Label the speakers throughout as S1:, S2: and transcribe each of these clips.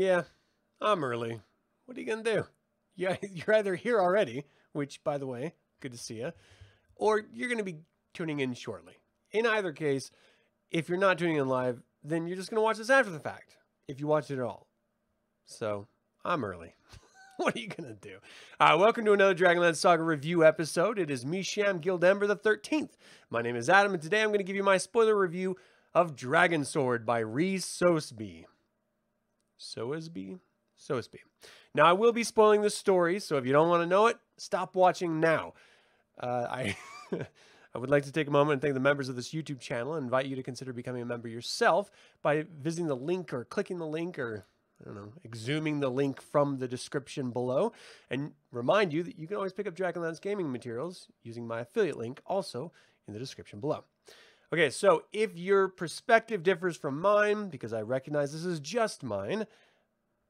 S1: Yeah, I'm early. What are you going to do? Yeah, you're either here already, which, by the way, good to see you, or you're going to be tuning in shortly. In either case, if you're not tuning in live, then you're just going to watch this after the fact, if you watch it at all. So, I'm early. what are you going to do? Uh, welcome to another Dragonlance Saga review episode. It is me, Sham Gildember the 13th. My name is Adam, and today I'm going to give you my spoiler review of Dragon Sword by Ree Soesbee. Soesbee? Soesbee. Now, I will be spoiling the story, so if you don't want to know it, stop watching now. Uh, I... I would like to take a moment and thank the members of this YouTube channel and invite you to consider becoming a member yourself by visiting the link or clicking the link or I don't know, exhuming the link from the description below and remind you that you can always pick up Dragonlance gaming materials using my affiliate link also in the description below. Okay, so if your perspective differs from mine, because I recognize this is just mine,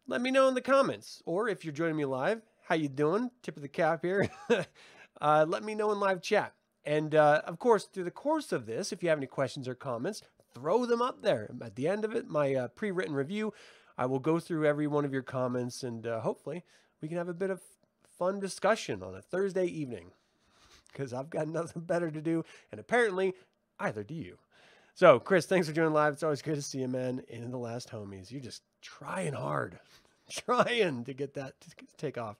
S1: let me know in the comments. Or if you're joining me live, how you doing? Tip of the cap here. uh, let me know in live chat. And uh, of course, through the course of this, if you have any questions or comments, throw them up there. At the end of it, my uh, pre-written review, I will go through every one of your comments and uh, hopefully we can have a bit of fun discussion on a Thursday evening because I've got nothing better to do. And apparently, either do you. So, Chris, thanks for joining live. It's always good to see you, man. In the last homies, you're just trying hard, trying to get that to take off.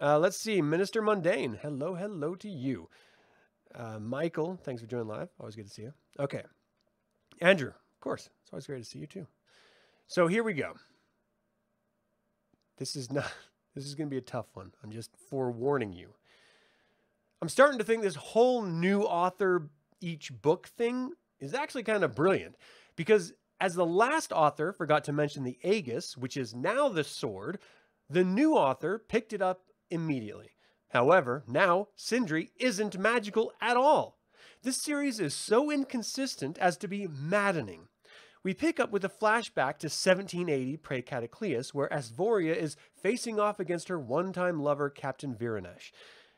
S1: Uh, let's see, Minister Mundane. Hello, hello to you. Uh, Michael, thanks for joining live. Always good to see you. Okay. Andrew, of course. It's always great to see you too. So here we go. This is not, this is going to be a tough one. I'm just forewarning you. I'm starting to think this whole new author each book thing is actually kind of brilliant because as the last author forgot to mention the Aegis, which is now the sword, the new author picked it up immediately. However, now Sindri isn't magical at all. This series is so inconsistent as to be maddening. We pick up with a flashback to 1780 pre-Cataclysm, where Asvoria is facing off against her one-time lover, Captain Viranesh.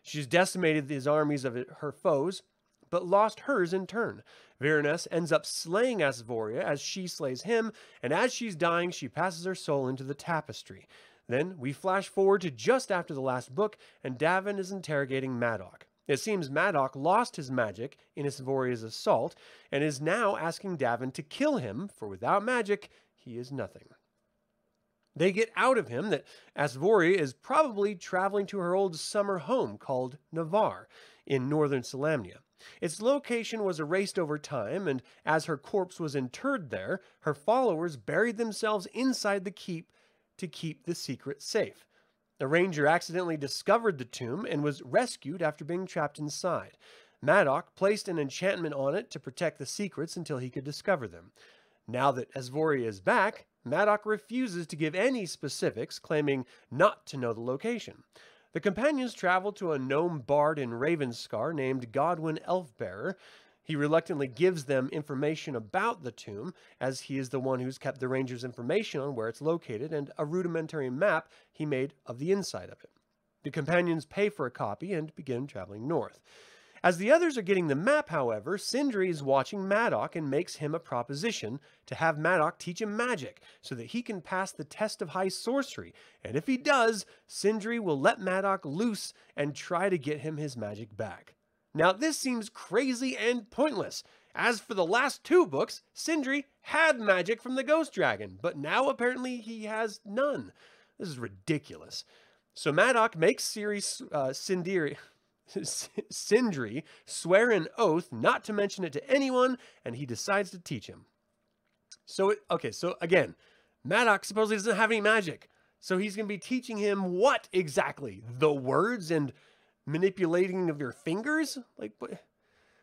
S1: She's decimated his armies of her foes, but lost hers in turn. Viranesh ends up slaying Asvoria as she slays him, and as she's dying, she passes her soul into the tapestry. Then we flash forward to just after the last book, and Davin is interrogating Madoc. It seems Madoc lost his magic in Asvoria's assault, and is now asking Davin to kill him, for without magic, he is nothing. They get out of him that Asvoria is probably traveling to her old summer home called Navarre in northern Solamnia. Its location was erased over time, and as her corpse was interred there, her followers buried themselves inside the keep to keep the secret safe. The ranger accidentally discovered the tomb and was rescued after being trapped inside. Madoc placed an enchantment on it to protect the secrets until he could discover them. Now that Asvoria is back, Madoc refuses to give any specifics, claiming not to know the location. The companions travel to a gnome bard in Ravenscar named Godwin Elfbearer, he reluctantly gives them information about the tomb, as he is the one who's kept the Rangers' information on where it's located and a rudimentary map he made of the inside of it. The companions pay for a copy and begin traveling north. As the others are getting the map, however, Sindri is watching Madoc and makes him a proposition to have Madoc teach him magic so that he can pass the test of high sorcery. And if he does, Sindri will let Madoc loose and try to get him his magic back. Now, this seems crazy and pointless. As for the last two books, Sindri had magic from the Ghost Dragon, but now apparently he has none. This is ridiculous. So Madoc makes Siri, uh, Sindri, Sindri swear an oath not to mention it to anyone, and he decides to teach him. So, it, okay, so again, Madoc supposedly doesn't have any magic. So he's going to be teaching him what exactly? The words and manipulating of your fingers? Like, what?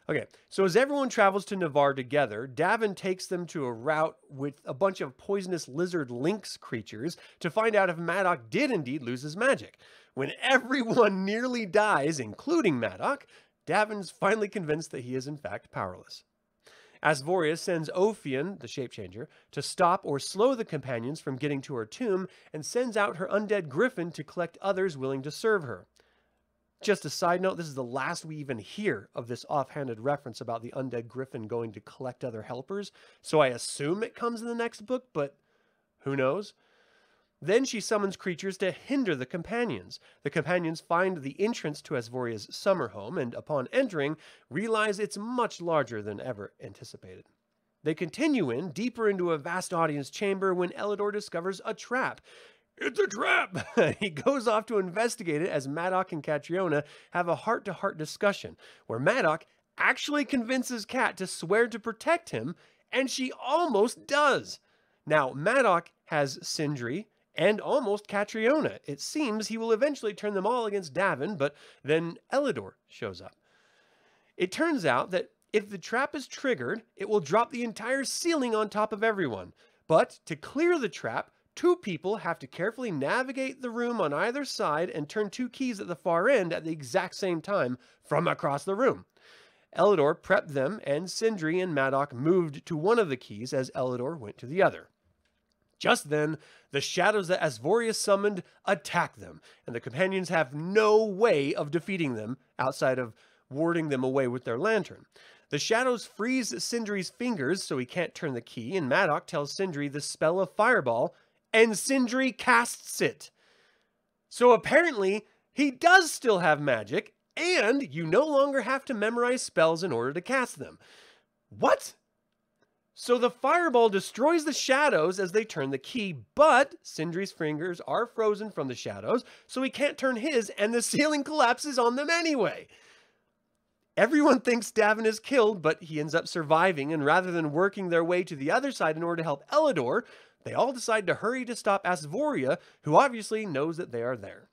S1: Okay, so as everyone travels to Navarre together, Davin takes them to a route with a bunch of poisonous lizard lynx creatures to find out if Madoc did indeed lose his magic. When everyone nearly dies, including Madoc, Davin's finally convinced that he is in fact powerless. Asvoria sends Ophion, the shapechanger, to stop or slow the companions from getting to her tomb and sends out her undead griffin to collect others willing to serve her. Just a side note, this is the last we even hear of this offhanded reference about the undead griffin going to collect other helpers. So I assume it comes in the next book, but who knows? Then she summons creatures to hinder the companions. The companions find the entrance to Asvoria's summer home and, upon entering, realize it's much larger than ever anticipated. They continue in, deeper into a vast audience chamber, when Elidor discovers a trap. It's a trap! he goes off to investigate it as Madoc and Catriona have a heart to heart discussion, where Madoc actually convinces Cat to swear to protect him, and she almost does. Now, Madoc has Sindri and almost Catriona. It seems he will eventually turn them all against Davin, but then Elidor shows up. It turns out that if the trap is triggered, it will drop the entire ceiling on top of everyone. But to clear the trap, two people have to carefully navigate the room on either side and turn two keys at the far end at the exact same time from across the room. Elidor prepped them, and Sindri and Madoc moved to one of the keys as Elidor went to the other. Just then, the shadows that Asvoria summoned attack them, and the companions have no way of defeating them outside of warding them away with their lantern. The shadows freeze Sindri's fingers so he can't turn the key, and Madoc tells Sindri the spell of Fireball, and Sindri casts it. So apparently, he does still have magic, and you no longer have to memorize spells in order to cast them. What? So the fireball destroys the shadows as they turn the key, but Sindri's fingers are frozen from the shadows, so he can't turn his, and the ceiling collapses on them anyway. Everyone thinks Davin is killed, but he ends up surviving, and rather than working their way to the other side in order to help Elidor, they all decide to hurry to stop Asvoria, who obviously knows that they are there.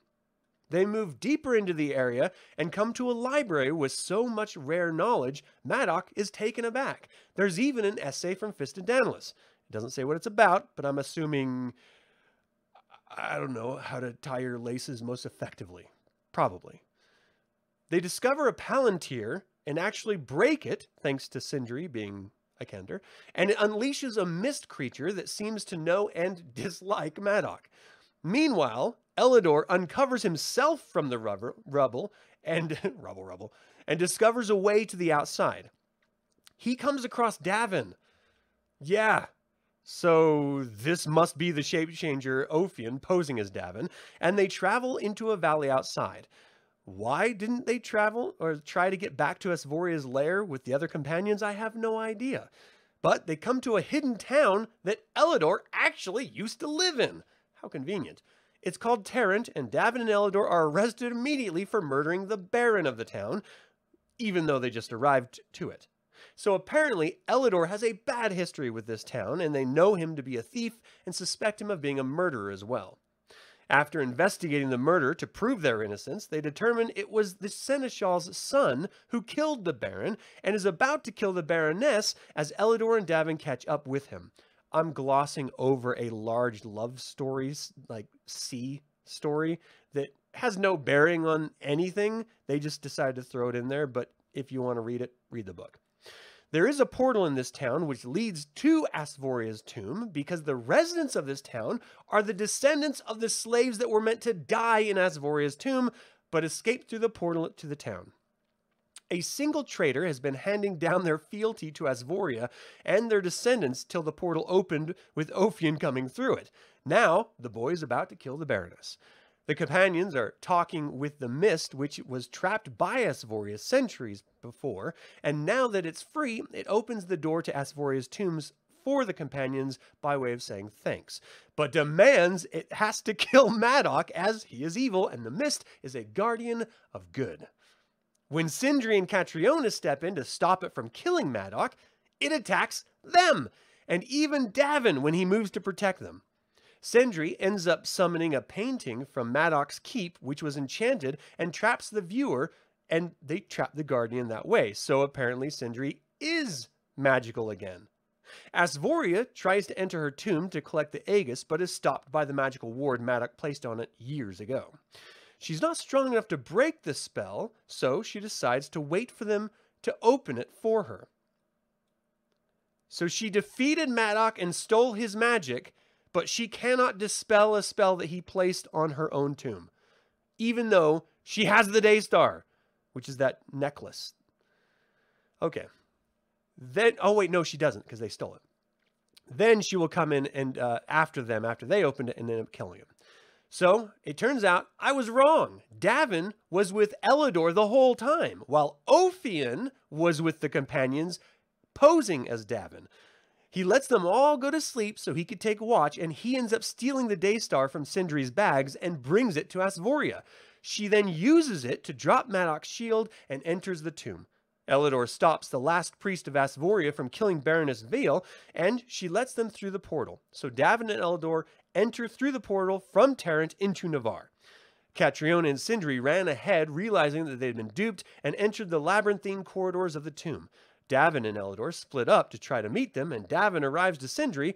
S1: They move deeper into the area and come to a library with so much rare knowledge, Madoc is taken aback. There's even an essay from Fistandantilus. It doesn't say what it's about, but I'm assuming, I don't know, how to tie your laces most effectively. Probably. They discover a palantir and actually break it, thanks to Sindri being a Kender, and it unleashes a mist creature that seems to know and dislike Madoc. Meanwhile, Elidor uncovers himself from the rubber, rubble and rubble rubble and discovers a way to the outside. He comes across Davin. Yeah. So this must be the shape changer Ophion posing as Davin, and they travel into a valley outside. Why didn't they travel or try to get back to Asvoria's lair with the other companions? I have no idea. But they come to a hidden town that Elidor actually used to live in. How convenient. It's called Tarrant, and Davin and Elidor are arrested immediately for murdering the Baron of the town, even though they just arrived to it. So apparently, Elidor has a bad history with this town, and they know him to be a thief and suspect him of being a murderer as well. After investigating the murder to prove their innocence, they determine it was the Seneschal's son who killed the Baron and is about to kill the Baroness as Elidor and Davin catch up with him. I'm glossing over a large love stories like C story that has no bearing on anything. They just decided to throw it in there, but if you want to read it, read the book. There is a portal in this town which leads to Asvoria's tomb because the residents of this town are the descendants of the slaves that were meant to die in Asvoria's tomb but escaped through the portal to the town. A single trader has been handing down their fealty to Asvoria and their descendants till the portal opened with Ophion coming through it. Now, the boy is about to kill the Baroness. The companions are talking with the mist, which was trapped by Asvoria centuries before, and now that it's free, it opens the door to Asvoria's tombs for the companions by way of saying thanks, but demands it has to kill Madoc as he is evil and the mist is a guardian of good. When Sindri and Catriona step in to stop it from killing Madoc, it attacks them, and even Davin when he moves to protect them. Sindri ends up summoning a painting from Madoc's keep, which was enchanted, and traps the viewer, and they trap the guardian that way. So apparently Sindri is magical again. Asvoria tries to enter her tomb to collect the Aegis, but is stopped by the magical ward Madoc placed on it years ago. She's not strong enough to break the spell, so she decides to wait for them to open it for her. So she defeated Madoc and stole his magic, but she cannot dispel a spell that he placed on her own tomb, even though she has the Daystar, which is that necklace. Okay. Then, oh wait, no, she doesn't because they stole it. Then she will come in and uh, after them, after they opened it, and end up killing him. So it turns out I was wrong. Davin was with Elidor the whole time, while Ophion was with the companions posing as Davin. He lets them all go to sleep so he could take a watch, and he ends up stealing the Daystar from Sindri's bags and brings it to Asvoria. She then uses it to drop Madoc's shield and enters the tomb. Elidor stops the last priest of Asvoria from killing Baroness Vale, and she lets them through the portal. So Davin and Elidor enter through the portal from Tarrant into Navarre. Catriona and Sindri ran ahead, realizing that they had been duped, and entered the labyrinthine corridors of the tomb. Davin and Elidor split up to try to meet them, and Davin arrives to Sindri.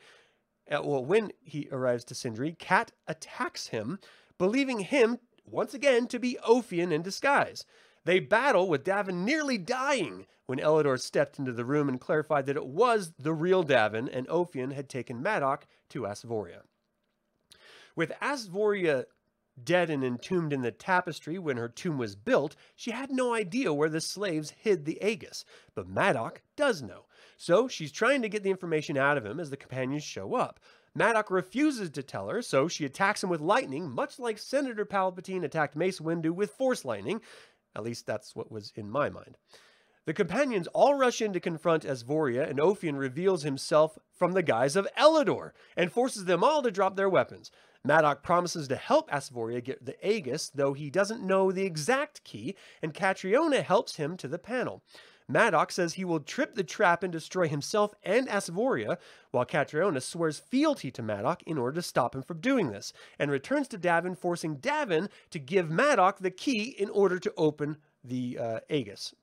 S1: Uh, well, when he arrives to Sindri, Cat attacks him, believing him once again to be Ophion in disguise. They battle with Davin nearly dying when Elidor stepped into the room and clarified that it was the real Davin and Ophion had taken Madoc to Asvoria. With Asvoria dead and entombed in the tapestry when her tomb was built, she had no idea where the slaves hid the Aegis, but Madoc does know. So she's trying to get the information out of him as the companions show up. Madoc refuses to tell her, so she attacks him with lightning, much like Senator Palpatine attacked Mace Windu with Force lightning. At least that's what was in my mind. The companions all rush in to confront Asvoria, and Ophion reveals himself from the guise of Elidor and forces them all to drop their weapons. Madoc promises to help Asvoria get the Aegis, though he doesn't know the exact key, and Catriona helps him to the panel. Madoc says he will trip the trap and destroy himself and Asvoria, while Catriona swears fealty to Madoc in order to stop him from doing this, and returns to Davin, forcing Davin to give Madoc the key in order to open the uh, Aegis.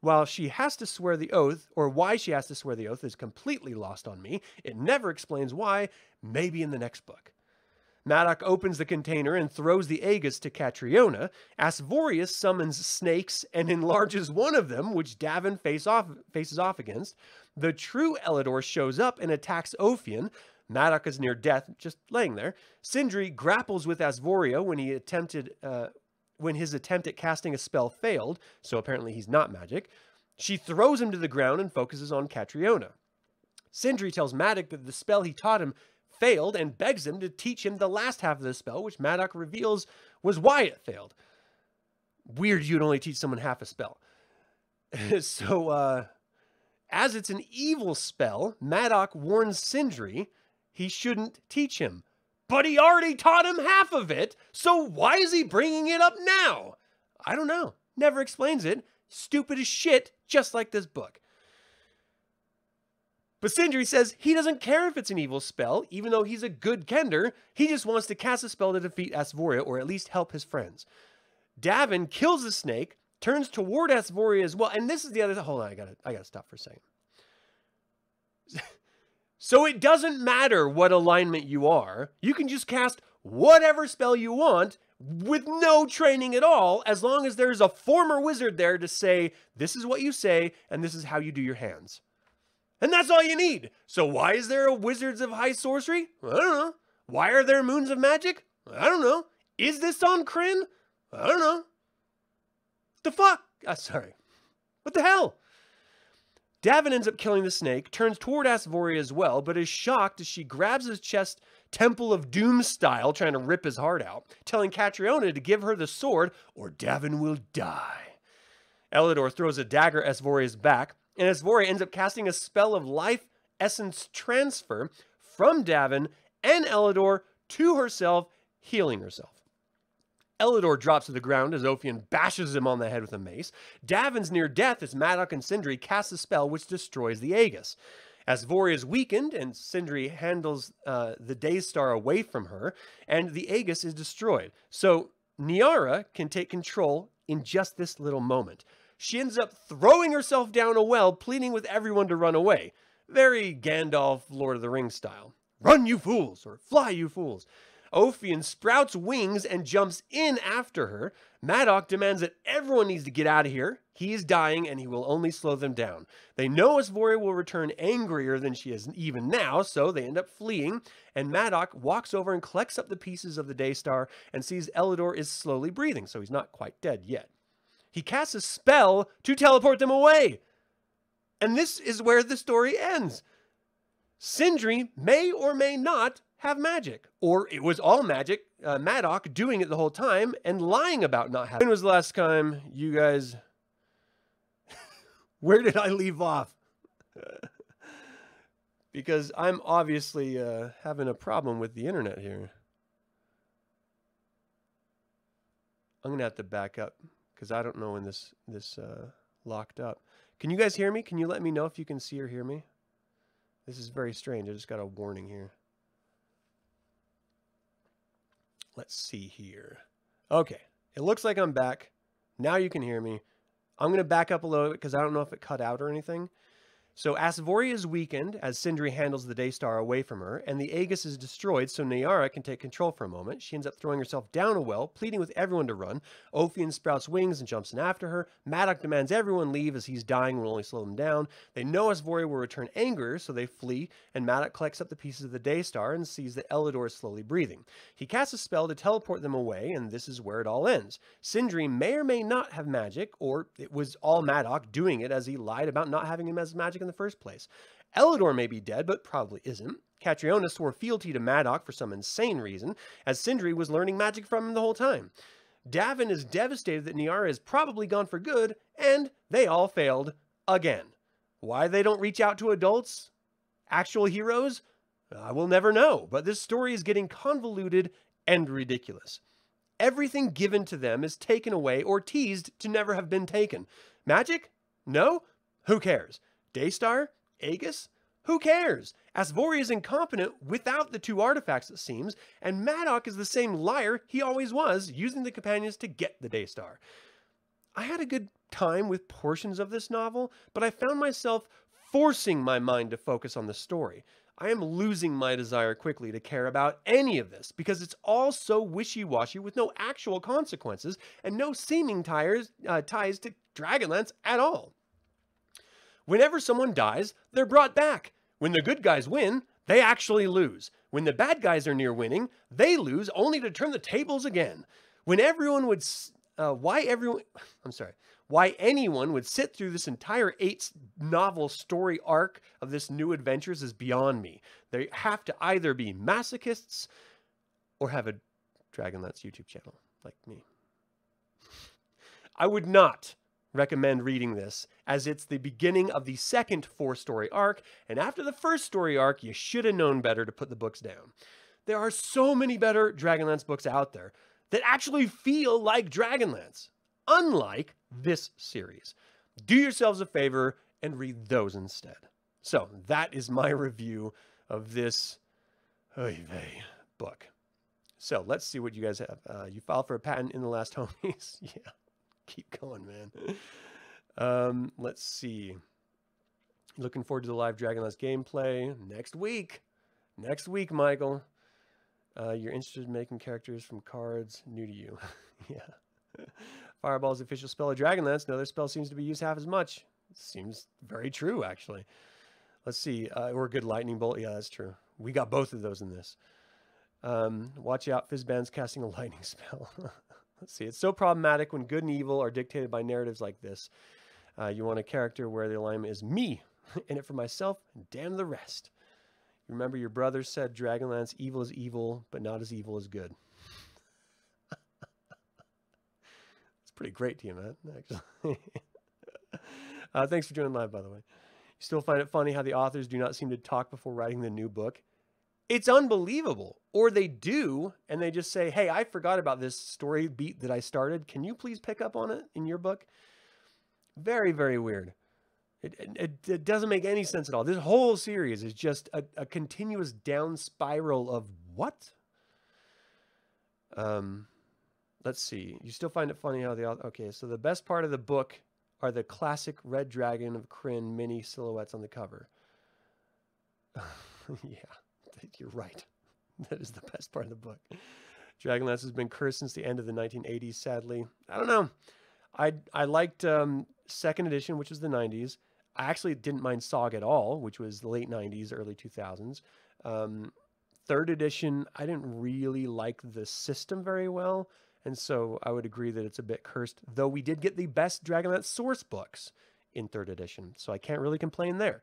S1: While she has to swear the oath, or why she has to swear the oath, is completely lost on me. It never explains why, maybe in the next book. Madoc opens the container and throws the Aegis to Catriona. Asvorius summons snakes and enlarges one of them, which Davin face off, faces off against. The true Elidor shows up and attacks Ophion. Madoc is near death, just laying there. Sindri grapples with Asvoria when he attempted uh, when his attempt at casting a spell failed, so apparently he's not magic. She throws him to the ground and focuses on Catriona. Sindri tells Madoc that the spell he taught him failed and begs him to teach him the last half of the spell, which Madoc reveals was why it failed. Weird you'd only teach someone half a spell. so, uh, as it's an evil spell, Madoc warns Sindri he shouldn't teach him. But he already taught him half of it, so why is he bringing it up now? I don't know. Never explains it. Stupid as shit, just like this book. But Sindri says he doesn't care if it's an evil spell, even though he's a good Kender. He just wants to cast a spell to defeat Asvoria or at least help his friends. Davin kills the snake, turns toward Asvoria as well. And this is the other. Hold on, I gotta, I gotta stop for a second. so it doesn't matter what alignment you are. You can just cast whatever spell you want with no training at all, as long as there's a former wizard there to say, this is what you say, and this is how you do your hands. And that's all you need. So why is there a Wizards of High Sorcery? I don't know. Why are there Moons of Magic? I don't know. Is this on Krynn? I don't know. The fuck? Uh, sorry. What the hell? Davin ends up killing the snake, turns toward Asvoria as well, but is shocked as she grabs his chest Temple of Doom style, trying to rip his heart out, telling Catriona to give her the sword or Davin will die. Elidor throws a dagger at Asvoria's back, and Asvoria ends up casting a spell of life essence transfer from Davin and Elidor to herself, healing herself. Elidor drops to the ground as Ophion bashes him on the head with a mace. Davin's near death as Madoc and Sindri cast a spell which destroys the Aegis. Asvoria is weakened and Sindri handles uh, the Daystar away from her, and the Aegis is destroyed. So Nearra can take control in just this little moment she ends up throwing herself down a well, pleading with everyone to run away. Very Gandalf, Lord of the Rings style. Run, you fools, or fly, you fools. Ophion sprouts wings and jumps in after her. Madoc demands that everyone needs to get out of here. He is dying and he will only slow them down. They know Asvoria will return angrier than she is even now, so they end up fleeing. And Madoc walks over and collects up the pieces of the Daystar and sees Elidor is slowly breathing, so he's not quite dead yet he casts a spell to teleport them away. And this is where the story ends. Sindri may or may not have magic, or it was all magic, uh, Madoc doing it the whole time and lying about not having. When was the last time you guys? Where did I leave off? because I'm obviously uh, having a problem with the internet here. I'm gonna have to back up because I don't know when this this uh, locked up. Can you guys hear me? Can you let me know if you can see or hear me? This is very strange. I just got a warning here. Let's see here. Okay, it looks like I'm back. Now you can hear me. I'm going to back up a little bit because I don't know if it cut out or anything. So Asvoria is weakened as Sindri handles the Daystar away from her, and the Aegis is destroyed so Nearra can take control for a moment. She ends up throwing herself down a well, pleading with everyone to run. Ophion sprouts wings and jumps in after her. Madoc demands everyone leave as he's dying will only slow them down. They know Asvoria will return anger, so they flee, and Madoc collects up the pieces of the Daystar and sees that Elidor is slowly breathing. He casts a spell to teleport them away, and this is where it all ends. Sindri may or may not have magic, or it was all Madoc doing it as he lied about not having him as magic in the first place. Elidor may be dead, but probably isn't. Catriona swore fealty to Madoc for some insane reason, as Sindri was learning magic from him the whole time. Davin is devastated that Nearra is probably gone for good, and they all failed again. Why they don't reach out to adults, actual heroes, I will never know, but this story is getting convoluted and ridiculous. Everything given to them is taken away or teased to never have been taken. Magic? No? Who cares? Daystar? Aegis? Who cares? Asvoria is incompetent without the two artifacts, it seems, and Madoc is the same liar he always was, using the companions to get the Daystar. I had a good time with portions of this novel, but I found myself forcing my mind to focus on the story. I am losing my desire quickly to care about any of this because it's all so wishy washy with no actual consequences and no seeming tires, uh, ties to Dragonlance at all. Whenever someone dies, they're brought back. When the good guys win, they actually lose. When the bad guys are near winning, they lose only to turn the tables again. When everyone would, uh, why everyone, I'm sorry, why anyone would sit through this entire eight novel story arc of this new adventures is beyond me. They have to either be masochists or have a Dragonlance YouTube channel like me. I would not recommend reading this, as it's the beginning of the second four story arc, and after the first story arc, you should have known better to put the books down. There are so many better Dragonlance books out there that actually feel like Dragonlance, unlike this series. Do yourselves a favor and read those instead. So, that is my review of this oy vey book. So, let's see what you guys have. Uh, you filed for a patent in the last homies. yeah keep going, man. Um, let's see. Looking forward to the live Dragonlance gameplay next week. Next week, Michael. Uh, you're interested in making characters from cards new to you. yeah. Fireball's official spell of Dragonlance. No other spell seems to be used half as much. Seems very true, actually. Let's see. Uh, or a good lightning bolt. Yeah, that's true. We got both of those in this. Um, watch out, Fizban's casting a lightning spell. Let's see. It's so problematic when good and evil are dictated by narratives like this. Uh, you want a character where the alignment is me, in it for myself, and damn the rest. Remember your brother said Dragonlance, evil is evil, but not as evil as good. it's pretty great to you, man, actually. uh, thanks for joining live, by the way. You still find it funny how the authors do not seem to talk before writing the new book? It's unbelievable. Or they do, and they just say, hey, I forgot about this story beat that I started. Can you please pick up on it in your book? Very, very weird. It, it, it doesn't make any sense at all. This whole series is just a, a continuous down spiral of what? Um, let's see. You still find it funny how the okay. So the best part of the book are the classic red dragon of Krynn mini silhouettes on the cover. yeah you're right. That is the best part of the book. Dragonlance has been cursed since the end of the 1980s, sadly. I don't know. I I liked um, second edition, which was the 90s. I actually didn't mind Sog at all, which was the late 90s, early 2000s. Um, third edition, I didn't really like the system very well. And so I would agree that it's a bit cursed, though we did get the best Dragonlance source books in third edition. So I can't really complain there.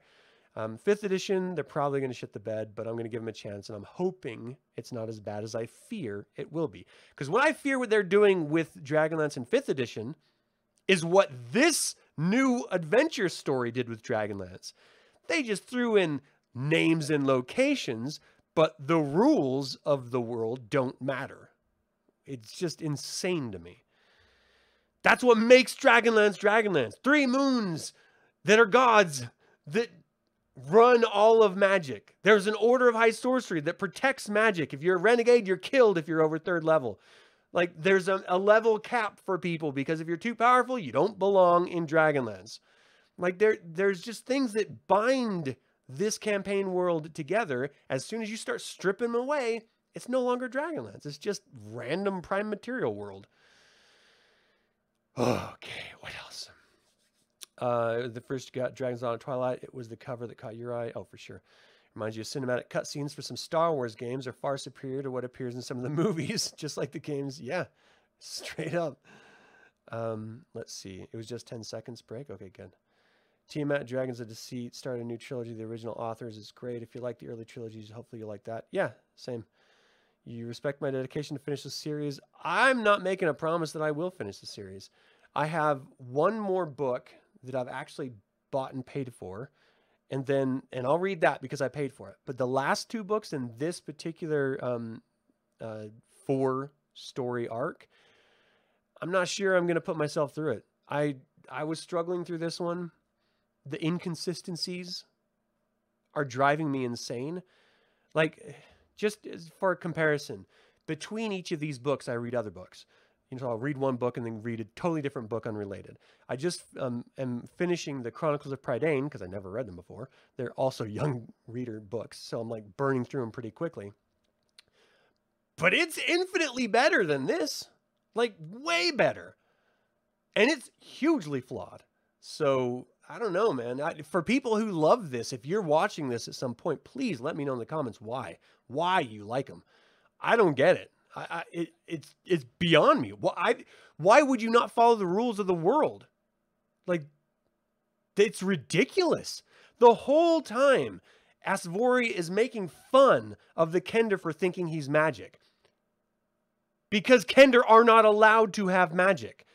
S1: Um, fifth edition, they're probably going to shit the bed, but I'm going to give them a chance, and I'm hoping it's not as bad as I fear it will be. Because what I fear what they're doing with Dragonlance in fifth edition is what this new adventure story did with Dragonlance. They just threw in names and locations, but the rules of the world don't matter. It's just insane to me. That's what makes Dragonlance Dragonlance. Three moons that are gods that run all of magic. There's an order of high sorcery that protects magic. If you're a renegade, you're killed if you're over third level. Like there's a, a level cap for people because if you're too powerful, you don't belong in Dragonlance. Like there there's just things that bind this campaign world together. As soon as you start stripping them away, it's no longer Dragonlance. It's just random prime material world. Okay, what else? Uh, the first got Dragons on Twilight. It was the cover that caught your eye. Oh, for sure. Reminds you cinematic cutscenes for some Star Wars games are far superior to what appears in some of the movies, just like the games. Yeah, straight up. Um, let's see. It was just 10 seconds break. Okay, good. Tiamat Dragons of Deceit started a new trilogy. The original authors is great. If you like the early trilogies, hopefully you'll like that. Yeah, same. You respect my dedication to finish the series. I'm not making a promise that I will finish the series. I have one more book that I've actually bought and paid for. And then, and I'll read that because I paid for it. But the last two books in this particular um, uh, four story arc, I'm not sure I'm going to put myself through it. I I was struggling through this one. The inconsistencies are driving me insane. Like, just for comparison, between each of these books, I read other books you know, I'll read one book and then read a totally different book unrelated. I just um, am finishing the Chronicles of Prydain because I never read them before. They're also young reader books, so I'm like burning through them pretty quickly. But it's infinitely better than this, like way better, and it's hugely flawed. So I don't know, man. I, for people who love this, if you're watching this at some point, please let me know in the comments why, why you like them. I don't get it. I, I, it, it's it's beyond me. Why I, why would you not follow the rules of the world? Like it's ridiculous. The whole time, Asvori is making fun of the Kender for thinking he's magic. Because Kender are not allowed to have magic.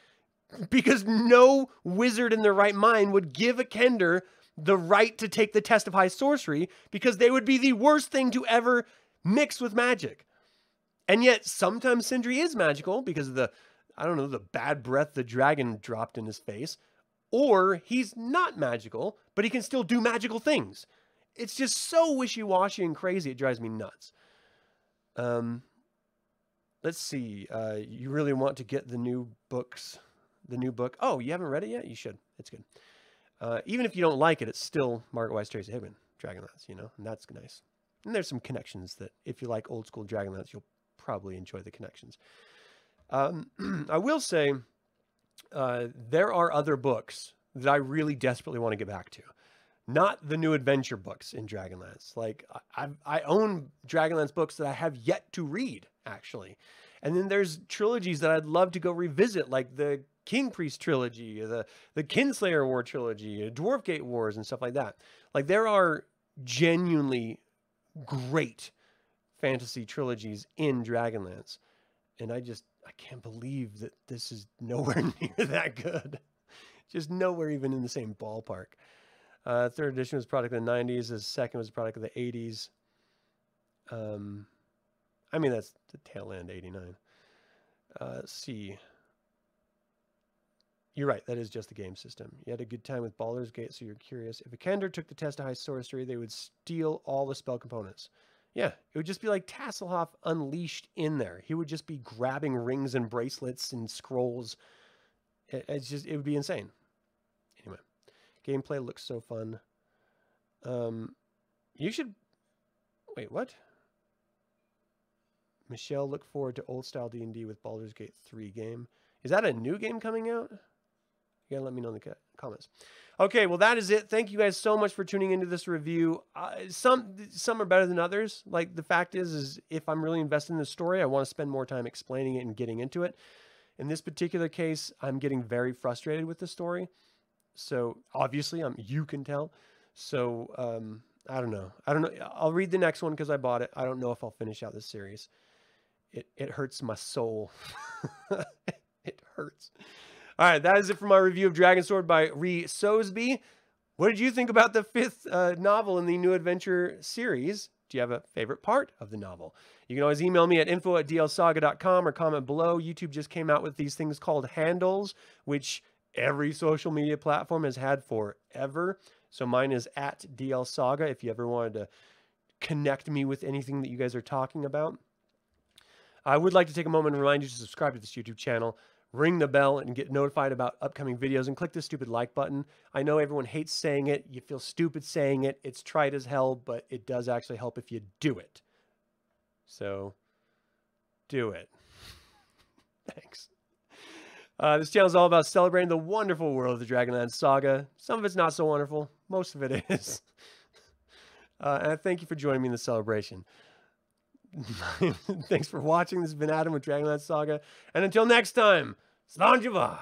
S1: Because no wizard in their right mind would give a Kender the right to take the test of high sorcery because they would be the worst thing to ever mix with magic. And yet sometimes Sindri is magical because of the, I don't know, the bad breath the dragon dropped in his face. Or he's not magical, but he can still do magical things. It's just so wishy-washy and crazy. It drives me nuts. Um, let's see. Uh, you really want to get the new books, the new book. Oh, you haven't read it yet? You should. It's good. Uh, even if you don't like it, it's still Margaret Weis Tracy Hickman, Dragonlance, you know, and that's nice. And there's some connections that if you like old school Dragonlance, you'll probably enjoy the connections. Um, I will say uh, there are other books that I really desperately want to get back to. Not the new adventure books in Dragonlance. Like I, I own Dragonlance books that I have yet to read, actually. And then there's trilogies that I'd love to go revisit, like the King Priest trilogy, the the Kinslayer War trilogy, Dwarf Gate Wars, and stuff like that. Like there are genuinely great fantasy trilogies in Dragonlance. And I just, I can't believe that this is nowhere near that good. just nowhere even in the same ballpark. Uh, third edition was product of the 90s. The second was a product of the 80s. Um, I mean, that's the tail end, 89. Uh, see. You're right. That is just the game system. You had a good time with Baldur's Gate, so you're curious. If a Kender took the test of high sorcery, they would steal all the spell components. Yeah, it would just be like Tasslehoff unleashed in there. He would just be grabbing rings and bracelets and scrolls. It, it's just it would be insane. Anyway, gameplay looks so fun. Um, you should wait. What? Michelle, look forward to old style D and D with Baldur's Gate three game. Is that a new game coming out? You gotta let me know in the comments. Okay, well that is it. Thank you guys so much for tuning into this review. Uh, some some are better than others. Like the fact is, is if I'm really invested in the story, I want to spend more time explaining it and getting into it. In this particular case, I'm getting very frustrated with the story. So obviously, I'm you can tell. So um, I don't know. I don't know. I'll read the next one because I bought it. I don't know if I'll finish out this series. It it hurts my soul. it hurts. All right, that is it for my review of Dragon Sword by Ree Soesbee. What did you think about the fifth uh, novel in the New Adventure series? Do you have a favorite part of the novel? You can always email me at info at dlsaga.com or comment below. YouTube just came out with these things called handles, which every social media platform has had forever. So mine is at dlsaga if you ever wanted to connect me with anything that you guys are talking about. I would like to take a moment and remind you to subscribe to this YouTube channel ring the bell and get notified about upcoming videos and click the stupid like button. I know everyone hates saying it. You feel stupid saying it. It's trite as hell, but it does actually help if you do it. So do it. Thanks. Uh, this channel is all about celebrating the wonderful world of the Dragonlance saga. Some of it's not so wonderful. Most of it is. Uh, and I thank you for joining me in the celebration. Thanks for watching. This has been Adam with Dragonlance Saga. And until next time, Slanjava.